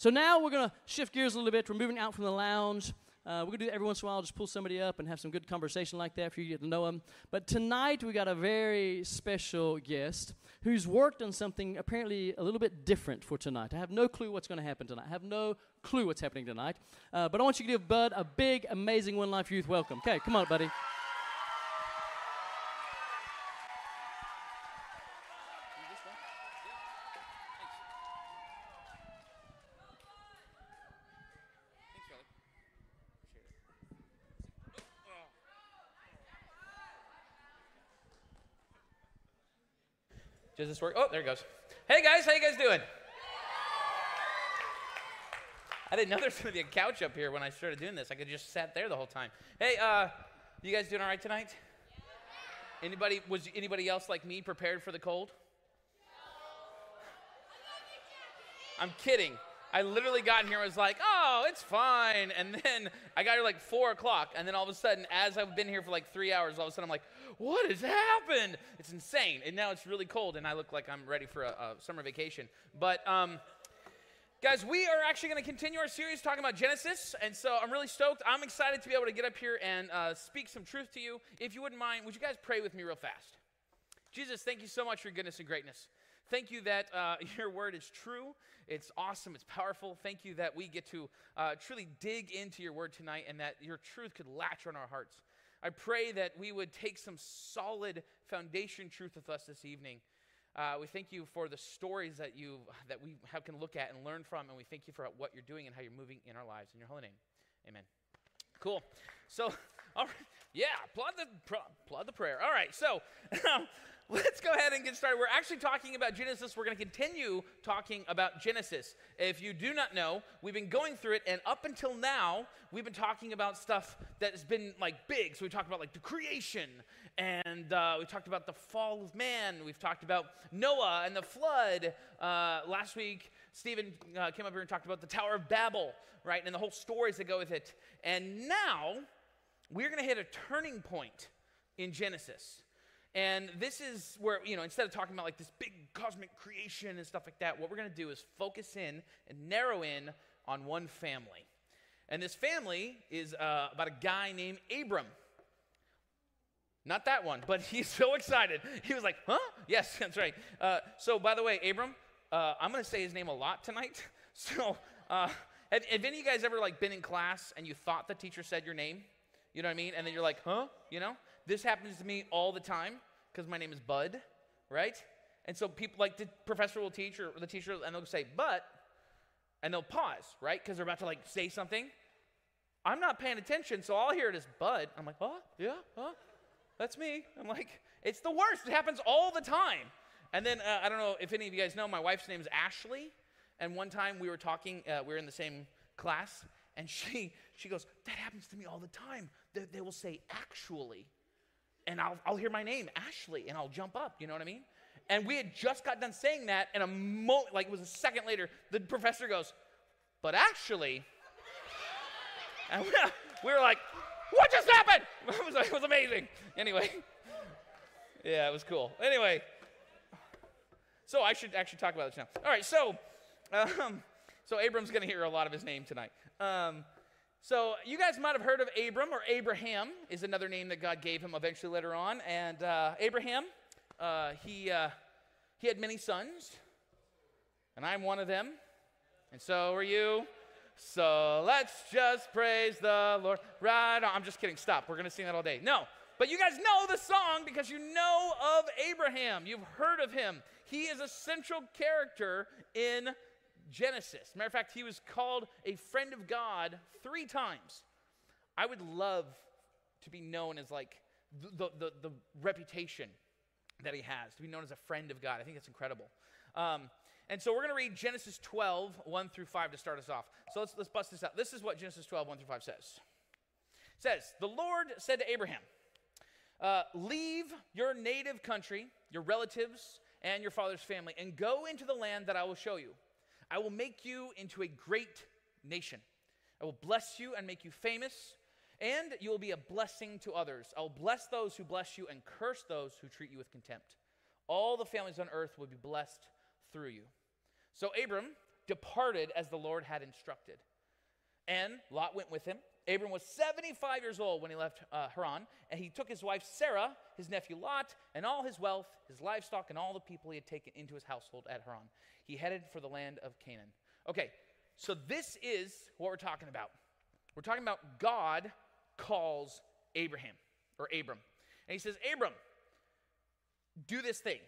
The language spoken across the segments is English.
So now we're going to shift gears a little bit. We're moving out from the lounge. Uh, we're going to do every once in a while, just pull somebody up and have some good conversation like that for you to get to know them. But tonight we got a very special guest who's worked on something apparently a little bit different for tonight. I have no clue what's going to happen tonight. I have no clue what's happening tonight. Uh, but I want you to give Bud a big, amazing One Life Youth welcome. Okay, come on, buddy. Does this work? Oh, there it goes. Hey guys, how you guys doing? I didn't know there's gonna be a couch up here when I started doing this. I could just sat there the whole time. Hey, uh, you guys doing all right tonight? Anybody was anybody else like me prepared for the cold? I'm kidding. I literally got in here and was like, oh, it's fine. And then I got here like four o'clock. And then all of a sudden, as I've been here for like three hours, all of a sudden I'm like, what has happened? It's insane. And now it's really cold and I look like I'm ready for a, a summer vacation. But, um, guys, we are actually going to continue our series talking about Genesis. And so I'm really stoked. I'm excited to be able to get up here and uh, speak some truth to you. If you wouldn't mind, would you guys pray with me real fast? Jesus, thank you so much for your goodness and greatness. Thank you that uh, your word is true. It's awesome. It's powerful. Thank you that we get to uh, truly dig into your word tonight and that your truth could latch on our hearts. I pray that we would take some solid foundation truth with us this evening. Uh, we thank you for the stories that you that we have, can look at and learn from, and we thank you for what you're doing and how you're moving in our lives. In your holy name, Amen. Cool. So, all right, yeah, applaud the applaud the prayer. All right, so. let's go ahead and get started. We're actually talking about Genesis. We're going to continue talking about Genesis. If you do not know, we've been going through it, and up until now, we've been talking about stuff that has been like big. So we talked about like the creation, and uh, we talked about the fall of man. We've talked about Noah and the flood. Uh, last week, Stephen uh, came up here and talked about the Tower of Babel, right, and the whole stories that go with it. And now, we're going to hit a turning point in Genesis. And this is where, you know, instead of talking about like this big cosmic creation and stuff like that, what we're going to do is focus in and narrow in on one family. And this family is uh, about a guy named Abram. Not that one, but he's so excited. He was like, huh? Yes, that's right. Uh, so, by the way, Abram, uh, I'm going to say his name a lot tonight. So, uh, have, have any of you guys ever like been in class and you thought the teacher said your name? You know what I mean? And then you're like, huh? You know? This happens to me all the time because my name is Bud, right? And so people like the professor will teach or the teacher and they'll say, but, and they'll pause, right? Because they're about to like say something. I'm not paying attention, so all I hear it is Bud. I'm like, oh, yeah, huh? That's me. I'm like, it's the worst. It happens all the time. And then uh, I don't know if any of you guys know, my wife's name is Ashley. And one time we were talking, uh, we were in the same class, and she she goes, that happens to me all the time. They, they will say actually and I'll, I'll hear my name, Ashley, and I'll jump up. You know what I mean? And we had just got done saying that, and a moment, like it was a second later, the professor goes, but actually, and we, we were like, what just happened? It was, it was amazing. Anyway, yeah, it was cool. Anyway, so I should actually talk about this now. All right, so, um, so Abram's going to hear a lot of his name tonight. Um, so, you guys might have heard of Abram, or Abraham is another name that God gave him eventually later on. And uh, Abraham, uh, he, uh, he had many sons, and I'm one of them, and so are you. So, let's just praise the Lord. Right on. I'm just kidding. Stop. We're to sing that all day. No. But you guys know the song because you know of Abraham. You've heard of him. He is a central character in Genesis. Matter of fact, he was called a friend of God three times. I would love to be known as like the, the, the, reputation that he has, to be known as a friend of God. I think that's incredible. Um, and so we're going to read Genesis 12, 1 through 5 to start us off. So let's, let's bust this out. This is what Genesis 12, 1 through 5 says. It says, The Lord said to Abraham, uh, Leave your native country, your relatives, and your father's family, and go into the land that I will show you. I will make you into a great nation. I will bless you and make you famous, and you will be a blessing to others. I will bless those who bless you and curse those who treat you with contempt. All the families on earth will be blessed through you. So Abram departed as the Lord had instructed. And Lot went with him. Abram was 75 years old when he left uh, Haran, and he took his wife Sarah, his nephew Lot, and all his wealth, his livestock, and all the people he had taken into his household at Haran. He headed for the land of Canaan. Okay, so this is what we're talking about. We're talking about God calls Abraham or Abram. And he says, Abram, do this thing.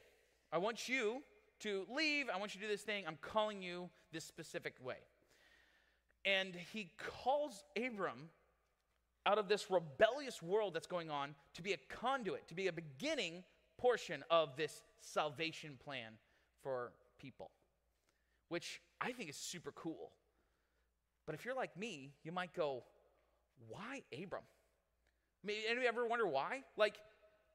I want you to leave. I want you to do this thing. I'm calling you this specific way. And he calls Abram out of this rebellious world that's going on to be a conduit, to be a beginning portion of this salvation plan for people, which I think is super cool. But if you're like me, you might go, why Abram? I mean, anybody ever wonder why? Like,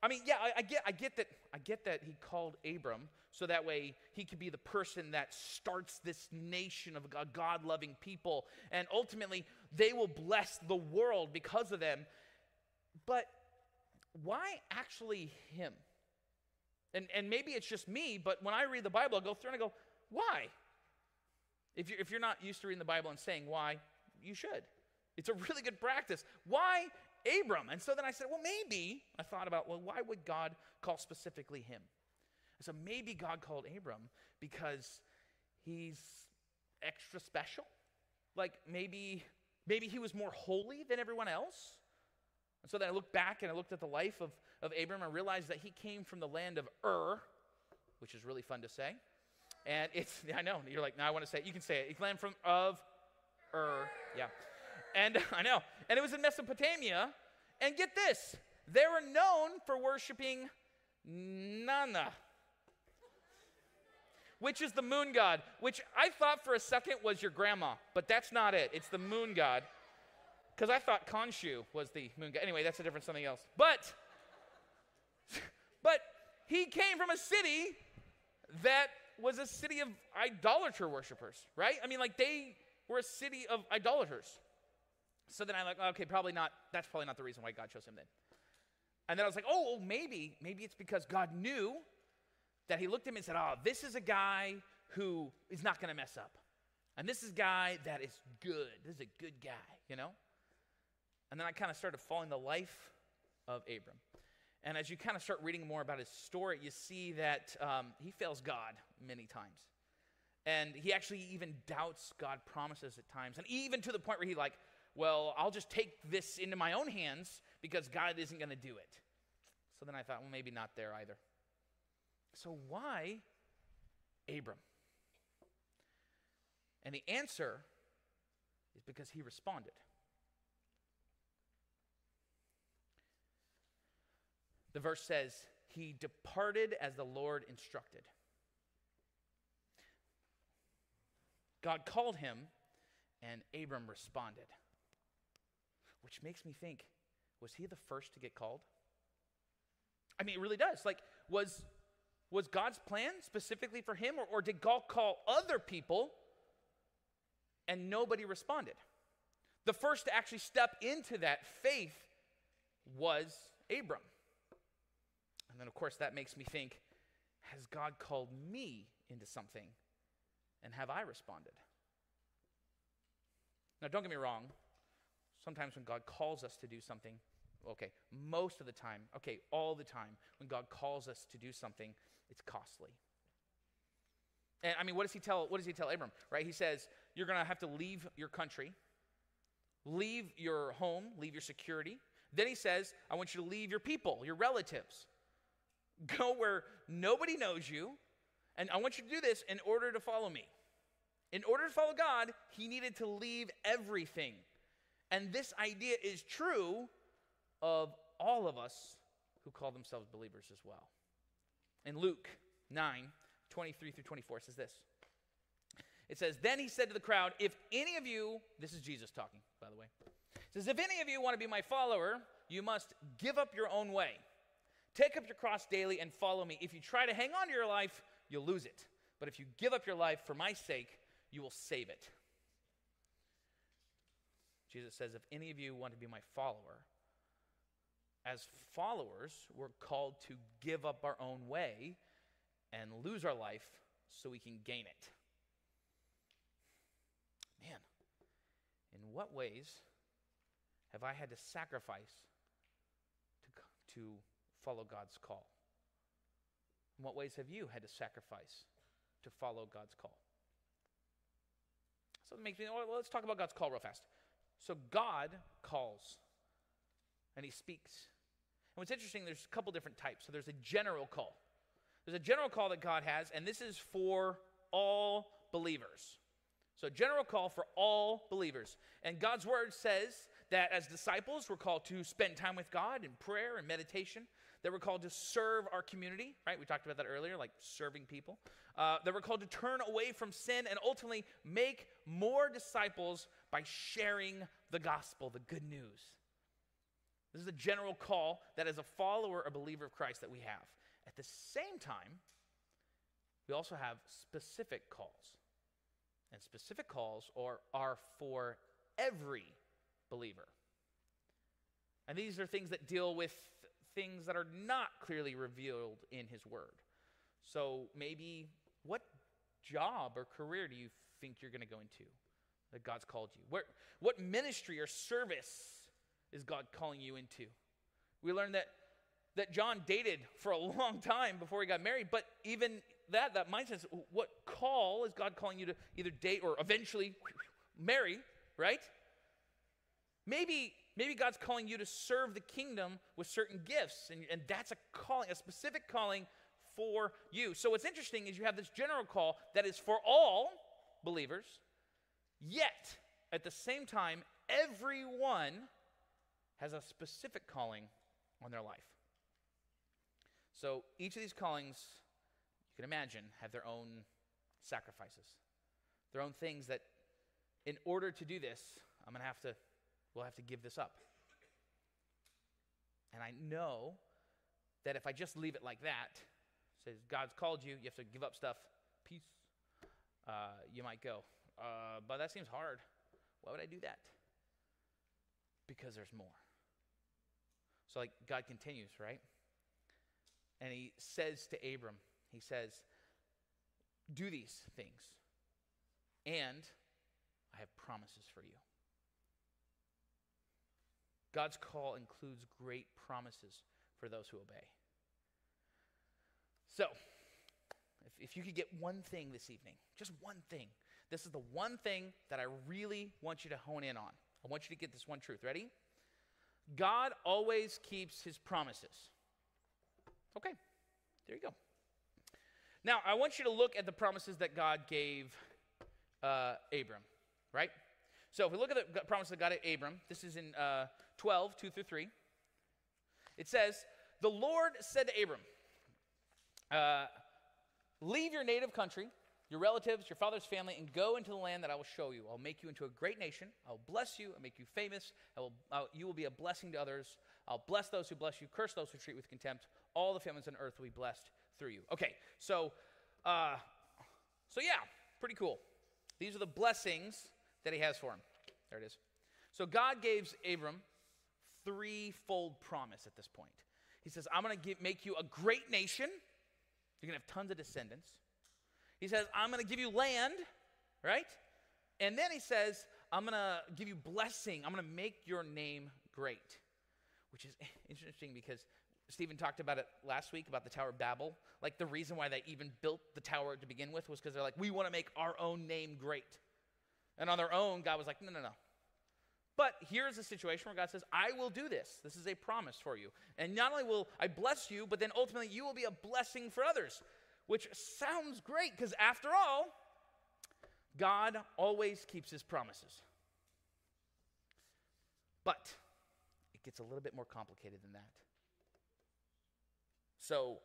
I mean, yeah, I, I, get, I get that. I get that he called Abram so that way he could be the person that starts this nation of God-loving people, and ultimately they will bless the world because of them. But why actually him? And and maybe it's just me, but when I read the Bible, I go through and I go, why? If you're, if you're not used to reading the Bible and saying why, you should. It's a really good practice. Why Abram. And so then I said, well, maybe I thought about, well, why would God call specifically him? So maybe God called Abram because he's extra special. Like maybe maybe he was more holy than everyone else. And so then I looked back and I looked at the life of, of Abram and realized that he came from the land of Ur, which is really fun to say. And it's, I know, you're like, no, I want to say it. You can say it. He land from of Ur. Yeah. And I know. And it was in Mesopotamia. And get this they were known for worshiping Nana, which is the moon god, which I thought for a second was your grandma, but that's not it. It's the moon god. Because I thought Khonshu was the moon god. Anyway, that's a different something else. But, but he came from a city that was a city of idolater worshippers, right? I mean, like they were a city of idolaters. So then I'm like, okay, probably not. That's probably not the reason why God chose him then. And then I was like, oh, maybe, maybe it's because God knew that He looked at him and said, oh, this is a guy who is not going to mess up. And this is a guy that is good. This is a good guy, you know? And then I kind of started following the life of Abram. And as you kind of start reading more about his story, you see that um, he fails God many times. And he actually even doubts God promises at times. And even to the point where he like well, I'll just take this into my own hands because God isn't going to do it. So then I thought, well, maybe not there either. So why Abram? And the answer is because he responded. The verse says, He departed as the Lord instructed. God called him, and Abram responded. Which makes me think, was he the first to get called? I mean, it really does. Like, was, was God's plan specifically for him, or, or did God call other people and nobody responded? The first to actually step into that faith was Abram. And then, of course, that makes me think has God called me into something? And have I responded? Now, don't get me wrong, sometimes when God calls us to do something, okay, most of the time, okay, all the time, when God calls us to do something, it's costly. And I mean, what does he tell, what does he tell Abram, right? He says, you're going to have to leave your country, leave your home, leave your security. Then he says, I want you to leave your people, your relatives. Go where nobody knows you, and I want you to do this in order to follow me. In order to follow God, he needed to leave everything. And this idea is true of all of us who call themselves believers as well. In Luke 9 23 through 24, says this. It says, Then he said to the crowd, If any of you, this is Jesus talking, by the way, says, If any of you want to be my follower, you must give up your own way. Take up your cross daily and follow me. If you try to hang on to your life, you'll lose it. But if you give up your life for my sake, you will save it. Jesus says, If any of you want to be my follower, as followers, we're called to give up our own way and lose our life so we can gain it. Man, in what ways have I had to sacrifice to, to follow God's call? In what ways have you had to sacrifice to follow God's call? So it makes me, well, let's talk about God's call real fast. So God calls and he speaks. What's interesting, there's a couple different types. So there's a general call. There's a general call that God has, and this is for all believers. So, general call for all believers. And God's word says that as disciples, we're called to spend time with God in prayer and meditation. That we're called to serve our community, right? We talked about that earlier, like serving people. Uh, that we're called to turn away from sin and ultimately make more disciples by sharing the gospel, the good news. This is a general call that as a follower, a believer of Christ, that we have. At the same time, we also have specific calls. And specific calls are, are for every believer. And these are things that deal with things that are not clearly revealed in His Word. So maybe what job or career do you think you're going to go into that God's called you? Where, what ministry or service is God calling you into? We learned that, that John dated for a long time before he got married, but even that, that mindset, what call is God calling you to either date or eventually marry, right? Maybe, maybe God's calling you to serve the kingdom with certain gifts, and, and that's a calling, a specific calling for you. So what's interesting is you have this general call that is for all believers, yet at the same time, everyone has a specific calling on their life. So each of these callings, you can imagine, have their own sacrifices, their own things that, in order to do this, I'm going to have to, we'll have to give this up. And I know that if I just leave it like that, says God's called you, you have to give up stuff, peace, uh, you might go, uh, but that seems hard. Why would I do that? Because there's more. So, like, God continues, right? And he says to Abram, he says, Do these things, and I have promises for you. God's call includes great promises for those who obey. So, if, if you could get one thing this evening, just one thing, this is the one thing that I really want you to hone in on. I want you to get this one truth. Ready? God always keeps his promises. Okay, there you go. Now, I want you to look at the promises that God gave uh, Abram, right? So, if we look at the promise that God gave Abram, this is in uh, 12, 2 through 3. It says, The Lord said to Abram, uh, Leave your native country your relatives, your father's family, and go into the land that I will show you. I'll make you into a great nation. I will bless you. I'll make you famous. I will, I'll, you will be a blessing to others. I'll bless those who bless you, curse those who treat with contempt. All the families on earth will be blessed through you. Okay, so, uh, so yeah, pretty cool. These are the blessings that he has for him. There it is. So God gives Abram threefold promise at this point. He says, I'm going to make you a great nation. You're going to have tons of descendants. He says, I'm going to give you land, right? And then he says, I'm going to give you blessing. I'm going to make your name great, which is interesting because Stephen talked about it last week about the Tower of Babel. Like the reason why they even built the tower to begin with was because they're like, we want to make our own name great. And on their own, God was like, no, no, no. But here's a situation where God says, I will do this. This is a promise for you. And not only will I bless you, but then ultimately you will be a blessing for others which sounds great because after all, God always keeps his promises. But it gets a little bit more complicated than that. So,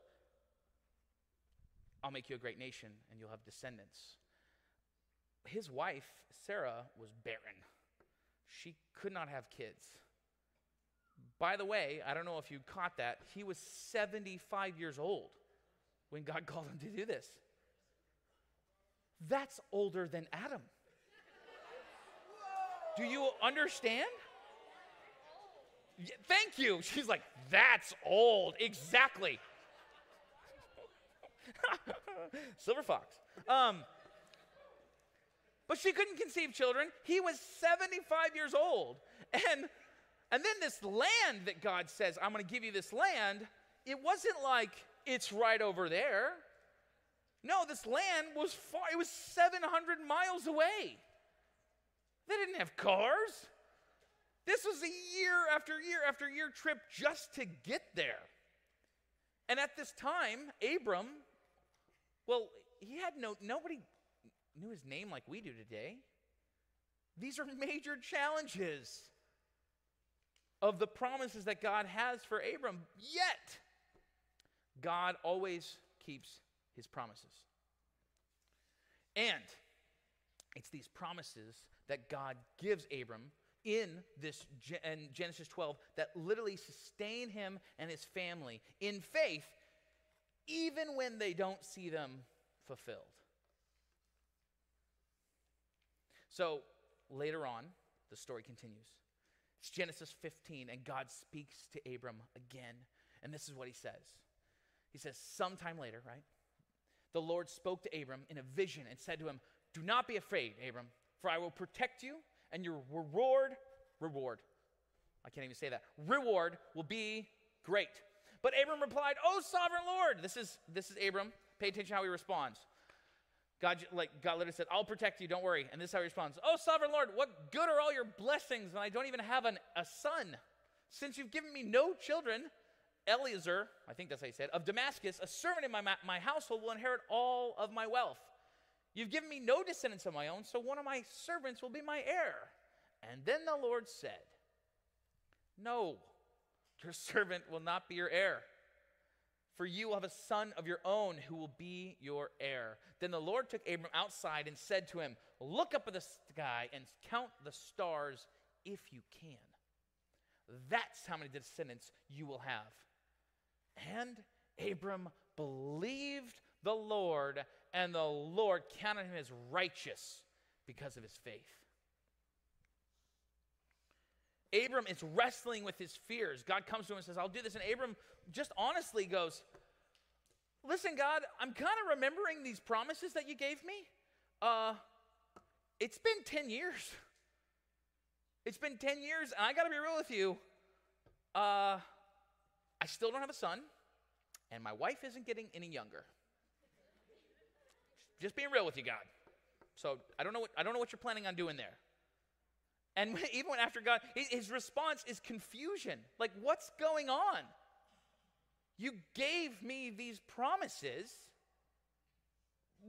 I'll make you a great nation and you'll have descendants. His wife, Sarah, was barren. She could not have kids. By the way, I don't know if you caught that, he was 75 years old when God called him to do this. That's older than Adam. Do you understand? Thank you. She's like, that's old. Exactly. Silver Fox. Um, but she couldn't conceive children. He was 75 years old. And and then this land that God says, I'm going to give you this land, it wasn't like it's right over there. No, this land was far, it was 700 miles away. They didn't have cars. This was a year after year after year trip just to get there. And at this time, Abram, well, he had no, nobody knew his name like we do today. These are major challenges of the promises that God has for Abram. Yet, God always keeps his promises. And it's these promises that God gives Abram in this in Genesis 12 that literally sustain him and his family in faith even when they don't see them fulfilled. So later on, the story continues. It's Genesis 15, and God speaks to Abram again. And this is what he says He says, Sometime later, right? The Lord spoke to Abram in a vision and said to him, Do not be afraid, Abram, for I will protect you, and your reward, reward, I can't even say that, reward will be great. But Abram replied, Oh, sovereign Lord. This is, this is Abram. Pay attention how he responds. God, like God literally said, I'll protect you, don't worry. And this is how he responds Oh, sovereign Lord, what good are all your blessings when I don't even have an, a son? Since you've given me no children, Eliezer, I think that's how he said, of Damascus, a servant in my, my household will inherit all of my wealth. You've given me no descendants of my own, so one of my servants will be my heir. And then the Lord said, No, your servant will not be your heir for you will have a son of your own who will be your heir. Then the Lord took Abram outside and said to him, Look up at the sky and count the stars if you can. That's how many descendants you will have. And Abram believed the Lord, and the Lord counted him as righteous because of his faith. Abram is wrestling with his fears. God comes to him and says, I'll do this. And Abram just honestly goes, Listen, God, I'm kind of remembering these promises that you gave me. Uh, it's been 10 years. It's been 10 years, and I got to be real with you. Uh, I still don't have a son, and my wife isn't getting any younger. Just being real with you, God. So I don't know what I don't know what you're planning on doing there. And even when after God, his response is confusion. Like, what's going on? You gave me these promises.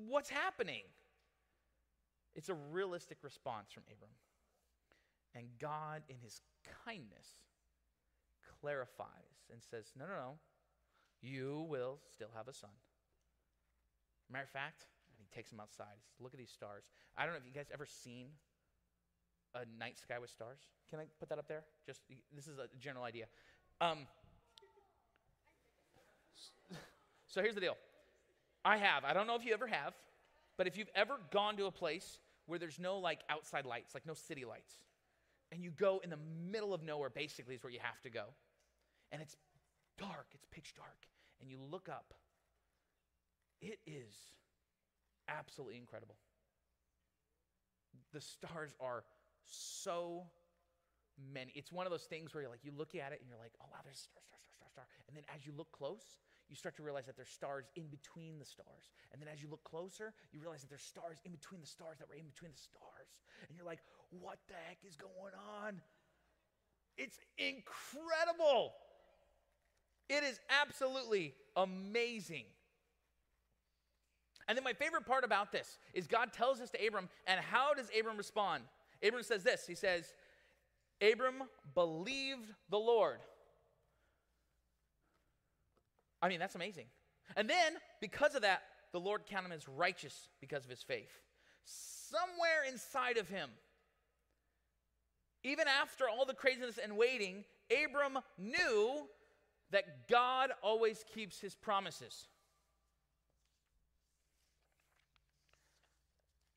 What's happening? It's a realistic response from Abram. And God, in his kindness, clarifies and says, No, no, no. You will still have a son. Matter of fact, and he takes him outside. He says, Look at these stars. I don't know if you guys ever seen a night sky with stars. Can I put that up there? Just this is a general idea. Um, so here's the deal. I have. I don't know if you ever have, but if you've ever gone to a place where there's no like outside lights, like no city lights, and you go in the middle of nowhere, basically is where you have to go, and it's dark, it's pitch dark, and you look up, it is absolutely incredible. The stars are so many. It's one of those things where you're like, you look at it and you're like, oh wow, there's a star, star, star, star, star. And then as you look close, you start to realize that there's stars in between the stars. And then as you look closer, you realize that there's stars in between the stars that were in between the stars. And you're like, what the heck is going on? It's incredible. It is absolutely amazing. And then my favorite part about this is God tells this to Abram, and how does Abram respond? Abram says this He says, Abram believed the Lord. I mean, that's amazing. And then, because of that, the Lord counted him as righteous because of his faith. Somewhere inside of him, even after all the craziness and waiting, Abram knew that God always keeps his promises.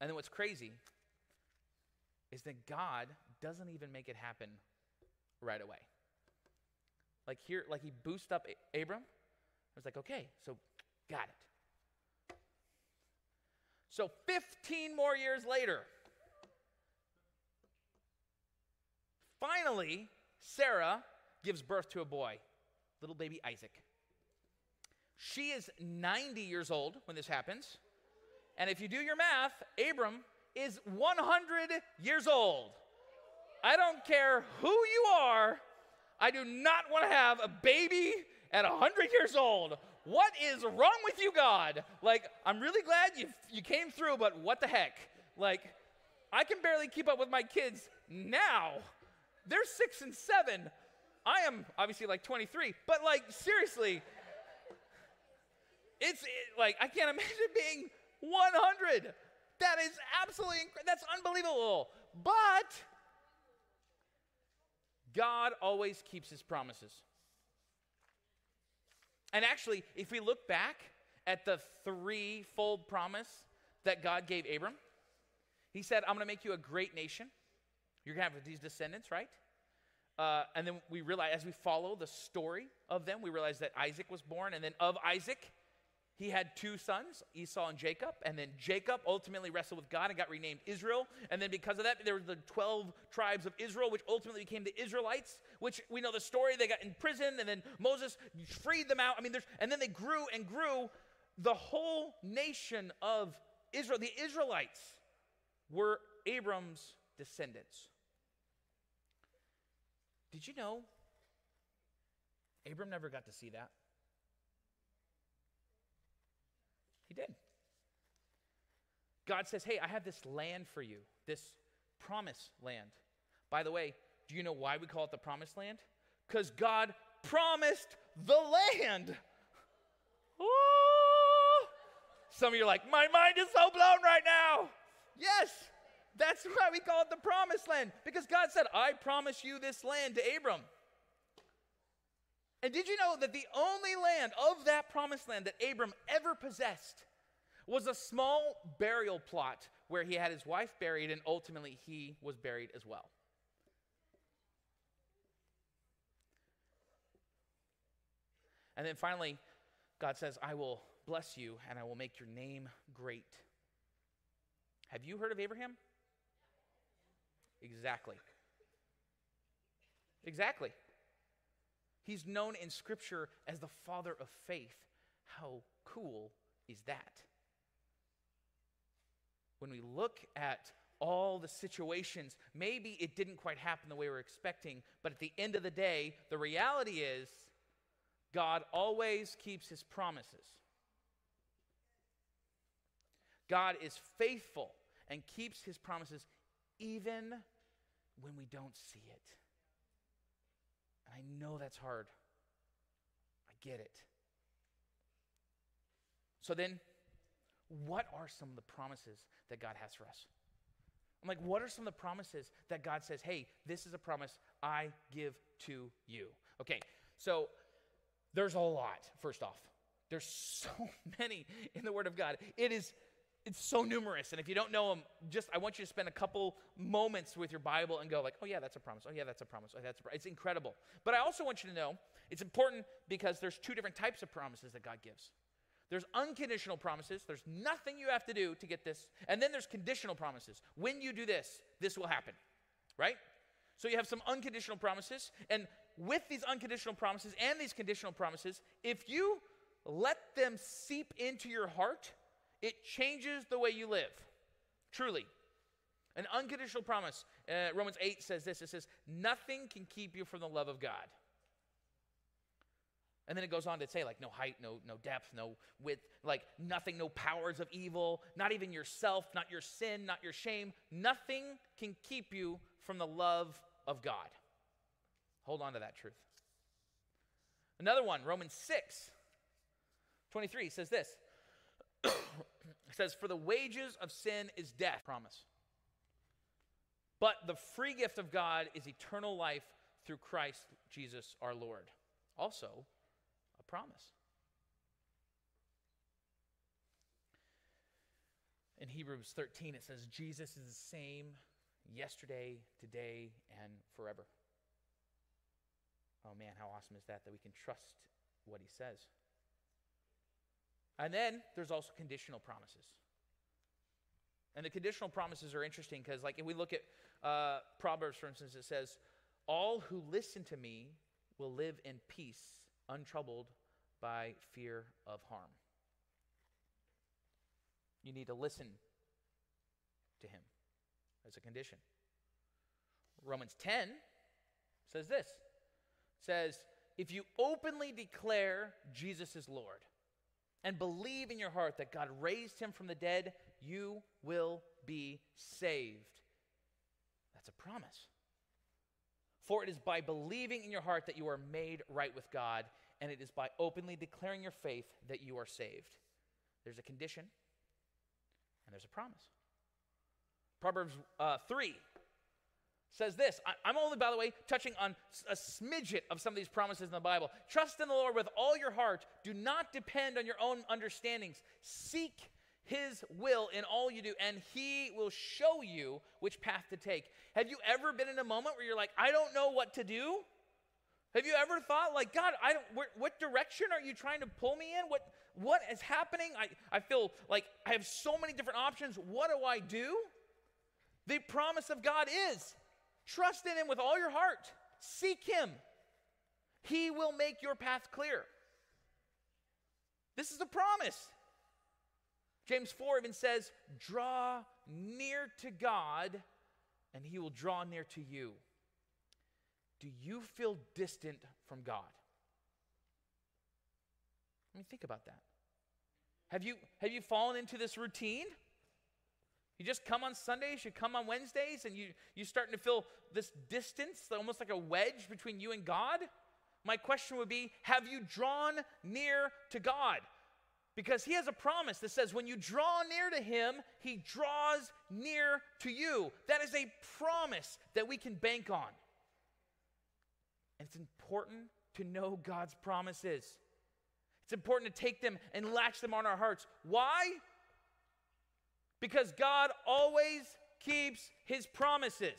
And then what's crazy is that God doesn't even make it happen right away. Like here, like he boosts up Abram. I was like, okay, so got it. So 15 more years later, finally, Sarah gives birth to a boy little baby Isaac. She is 90 years old when this happens. And if you do your math, Abram is 100 years old. I don't care who you are, I do not want to have a baby at 100 years old. What is wrong with you, God? Like, I'm really glad you, you came through, but what the heck? Like, I can barely keep up with my kids now. They're six and seven. I am obviously like 23, but like, seriously, it's it, like, I can't imagine being 100. That is absolutely, inc- that's unbelievable. But God always keeps his promises. And actually, if we look back at the threefold promise that God gave Abram, he said, I'm going to make you a great nation. You're going to have these descendants, right? Uh, and then we realize, as we follow the story of them, we realize that Isaac was born, and then of Isaac, he had two sons, Esau and Jacob, and then Jacob ultimately wrestled with God and got renamed Israel. And then because of that, there were the 12 tribes of Israel, which ultimately became the Israelites, which we know the story. They got in prison, and then Moses freed them out. I mean, there's, and then they grew and grew. The whole nation of Israel, the Israelites, were Abram's descendants. Did you know Abram never got to see that? He did. God says, Hey, I have this land for you, this promised land. By the way, do you know why we call it the promised land? Because God promised the land. Ooh. Some of you are like, My mind is so blown right now. Yes, that's why we call it the promised land. Because God said, I promise you this land to Abram. And did you know that the only land of that promised land that Abram ever possessed was a small burial plot where he had his wife buried and ultimately he was buried as well? And then finally, God says, I will bless you and I will make your name great. Have you heard of Abraham? Exactly. Exactly. He's known in Scripture as the father of faith. How cool is that? When we look at all the situations, maybe it didn't quite happen the way we are expecting, but at the end of the day, the reality is God always keeps his promises. God is faithful and keeps his promises even when we don't see it. And I know that's hard. I get it. So then, what are some of the promises that God has for us? I'm like, what are some of the promises that God says, hey, this is a promise I give to you? Okay, so there's a lot, first off. There's so many in the Word of God. It is it's so numerous and if you don't know them just i want you to spend a couple moments with your bible and go like oh yeah that's a promise. Oh yeah that's a promise. Oh that's a pro-. it's incredible. But i also want you to know it's important because there's two different types of promises that god gives. There's unconditional promises there's nothing you have to do to get this and then there's conditional promises. When you do this this will happen right? So you have some unconditional promises and with these unconditional promises and these conditional promises if you let them seep into your heart it changes the way you live. Truly. An unconditional promise. Uh, Romans 8 says this it says, Nothing can keep you from the love of God. And then it goes on to say, like, no height, no, no depth, no width, like nothing, no powers of evil, not even yourself, not your sin, not your shame. Nothing can keep you from the love of God. Hold on to that truth. Another one, Romans 6 23 says this says, For the wages of sin is death. Promise. But the free gift of God is eternal life through Christ Jesus our Lord. Also, a promise. In Hebrews 13, it says, Jesus is the same yesterday, today, and forever. Oh man, how awesome is that that we can trust what he says? And then there's also conditional promises. And the conditional promises are interesting because, like, if we look at uh, Proverbs, for instance, it says, All who listen to me will live in peace, untroubled by fear of harm. You need to listen to him as a condition. Romans 10 says this says, if you openly declare Jesus is Lord and believe in your heart that God raised him from the dead, you will be saved. That's a promise. For it is by believing in your heart that you are made right with God, and it is by openly declaring your faith that you are saved. There's a condition, and there's a promise. Proverbs uh, 3 says this. I, am only, by the way, touching on a smidget of some of these promises in the Bible. Trust in the Lord with all your heart. Do not depend on your own understandings. Seek his will in all you do, and he will show you which path to take. Have you ever been in a moment where you're like, I don't know what to do? Have you ever thought, like, God, I don't, what direction are you trying to pull me in? What, what is happening? I, I feel like I have so many different options. What do I do? The promise of God is trust in Him with all your heart, seek Him. He will make your path clear. This is a promise. James 4 even says, Draw near to God, and He will draw near to you. Do you feel distant from God? I mean, think about that. Have you, have you fallen into this routine? You just come on Sundays, you come on Wednesdays, and you, you're starting to feel this distance, almost like a wedge between you and God? My question would be Have you drawn near to God? Because He has a promise that says, when you draw near to Him, He draws near to you. That is a promise that we can bank on. And it's important to know God's promises. It's important to take them and latch them on our hearts. Why? Because God always keeps his promises.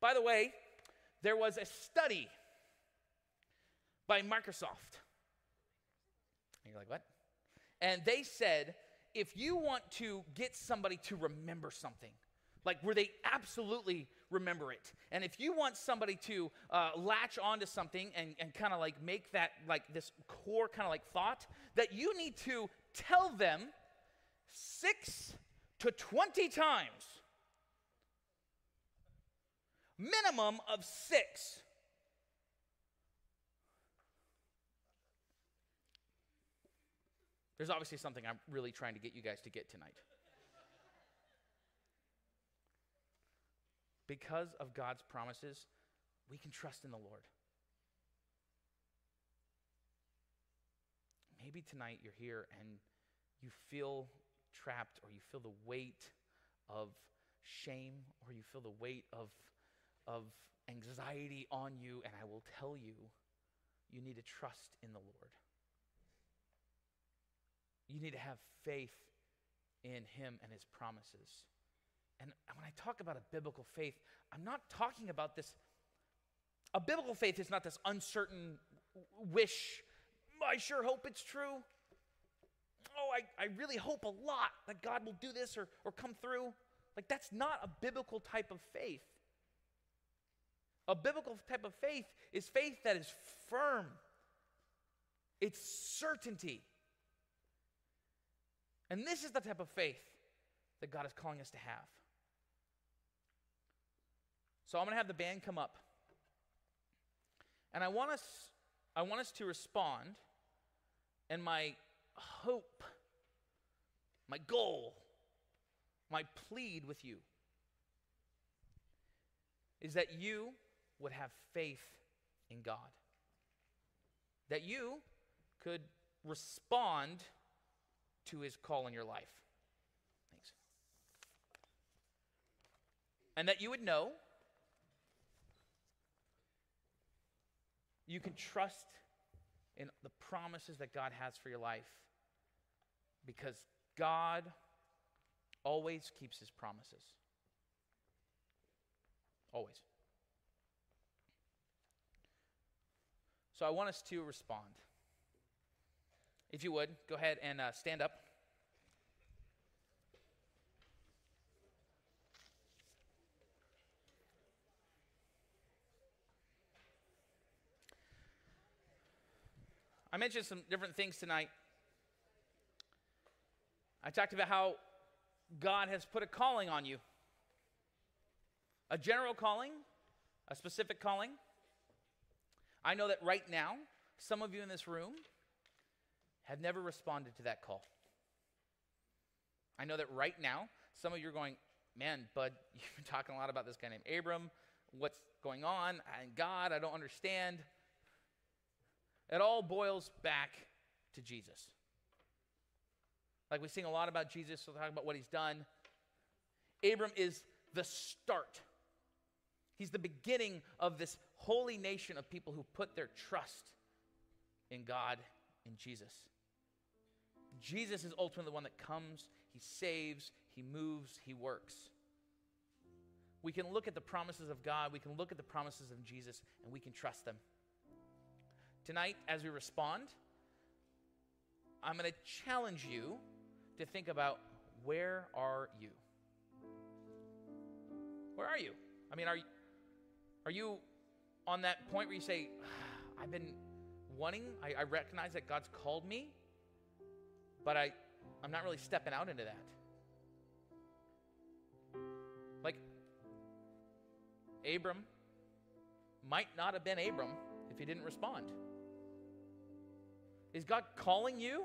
By the way, there was a study by Microsoft. And you're like, what? And they said if you want to get somebody to remember something, like where they absolutely remember it. And if you want somebody to uh, latch onto something and, and kind of like make that like this core kind of like thought, that you need to tell them six to 20 times. Minimum of six. There's obviously something I'm really trying to get you guys to get tonight. because of God's promises, we can trust in the Lord. Maybe tonight you're here and you feel trapped or you feel the weight of shame or you feel the weight of, of anxiety on you, and I will tell you, you need to trust in the Lord. You need to have faith in Him and His promises. And when I talk about a biblical faith, I'm not talking about this. A biblical faith is not this uncertain wish, I sure hope it's true. Oh, I, I really hope a lot that God will do this or, or come through. Like, that's not a biblical type of faith. A biblical type of faith is faith that is firm, it's certainty. And this is the type of faith that God is calling us to have. So I'm going to have the band come up. And I want us I want us to respond and my hope my goal my plead with you is that you would have faith in God. That you could respond to his call in your life. Thanks. And that you would know You can trust in the promises that God has for your life because God always keeps his promises. Always. So I want us to respond. If you would, go ahead and uh, stand up. I mentioned some different things tonight. I talked about how God has put a calling on you a general calling, a specific calling. I know that right now, some of you in this room have never responded to that call. I know that right now, some of you are going, Man, Bud, you've been talking a lot about this guy named Abram. What's going on? And God, I don't understand. It all boils back to Jesus. Like we sing a lot about Jesus, so talk about what he's done. Abram is the start. He's the beginning of this holy nation of people who put their trust in God, in Jesus. Jesus is ultimately the one that comes, he saves, he moves, he works. We can look at the promises of God, we can look at the promises of Jesus, and we can trust them. Tonight, as we respond, I'm going to challenge you to think about where are you? Where are you? I mean, are you, are you on that point where you say, ah, I've been wanting, I, I recognize that God's called me, but I, I'm not really stepping out into that? Like, Abram might not have been Abram if he didn't respond. Is God calling you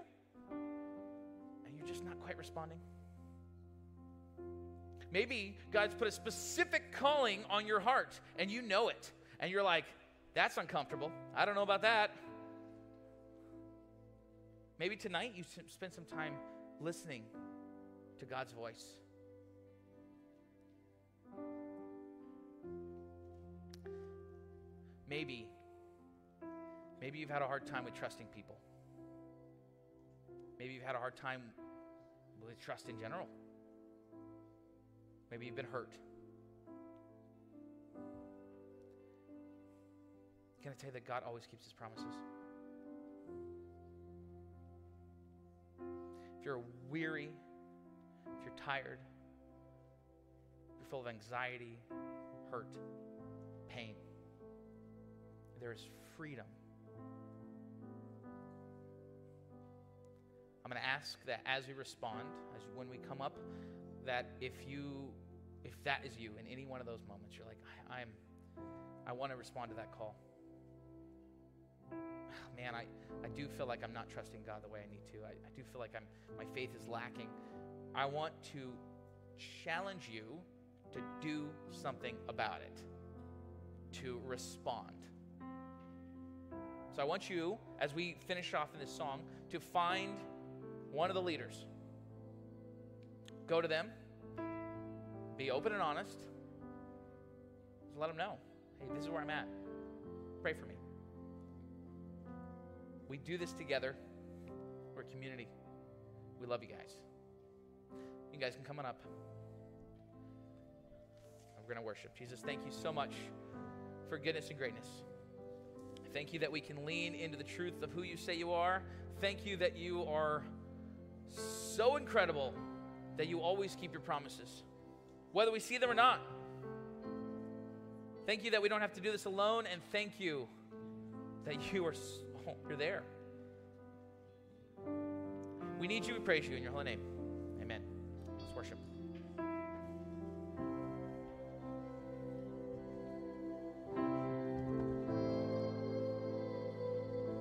and you're just not quite responding? Maybe God's put a specific calling on your heart and you know it. And you're like, that's uncomfortable. I don't know about that. Maybe tonight you spend some time listening to God's voice. Maybe, maybe you've had a hard time with trusting people. Maybe you've had a hard time with trust in general. Maybe you've been hurt. Can I tell you that God always keeps his promises? If you're weary, if you're tired, if you're full of anxiety, hurt, pain, there is freedom. I'm going to ask that as we respond, as when we come up, that if you, if that is you in any one of those moments, you're like, I, I'm, I want to respond to that call. Man, I, I do feel like I'm not trusting God the way I need to. I, I do feel like I'm, my faith is lacking. I want to challenge you to do something about it, to respond. So I want you, as we finish off in this song, to find one of the leaders. Go to them, be open and honest. Just let them know hey, this is where I'm at. Pray for me. We do this together. We're a community. We love you guys. You guys can come on up. We're going to worship. Jesus, thank you so much for goodness and greatness. Thank you that we can lean into the truth of who you say you are. Thank you that you are so incredible that you always keep your promises, whether we see them or not. Thank you that we don't have to do this alone, and thank you that you are oh, you're there. We need you. We praise you in your holy name.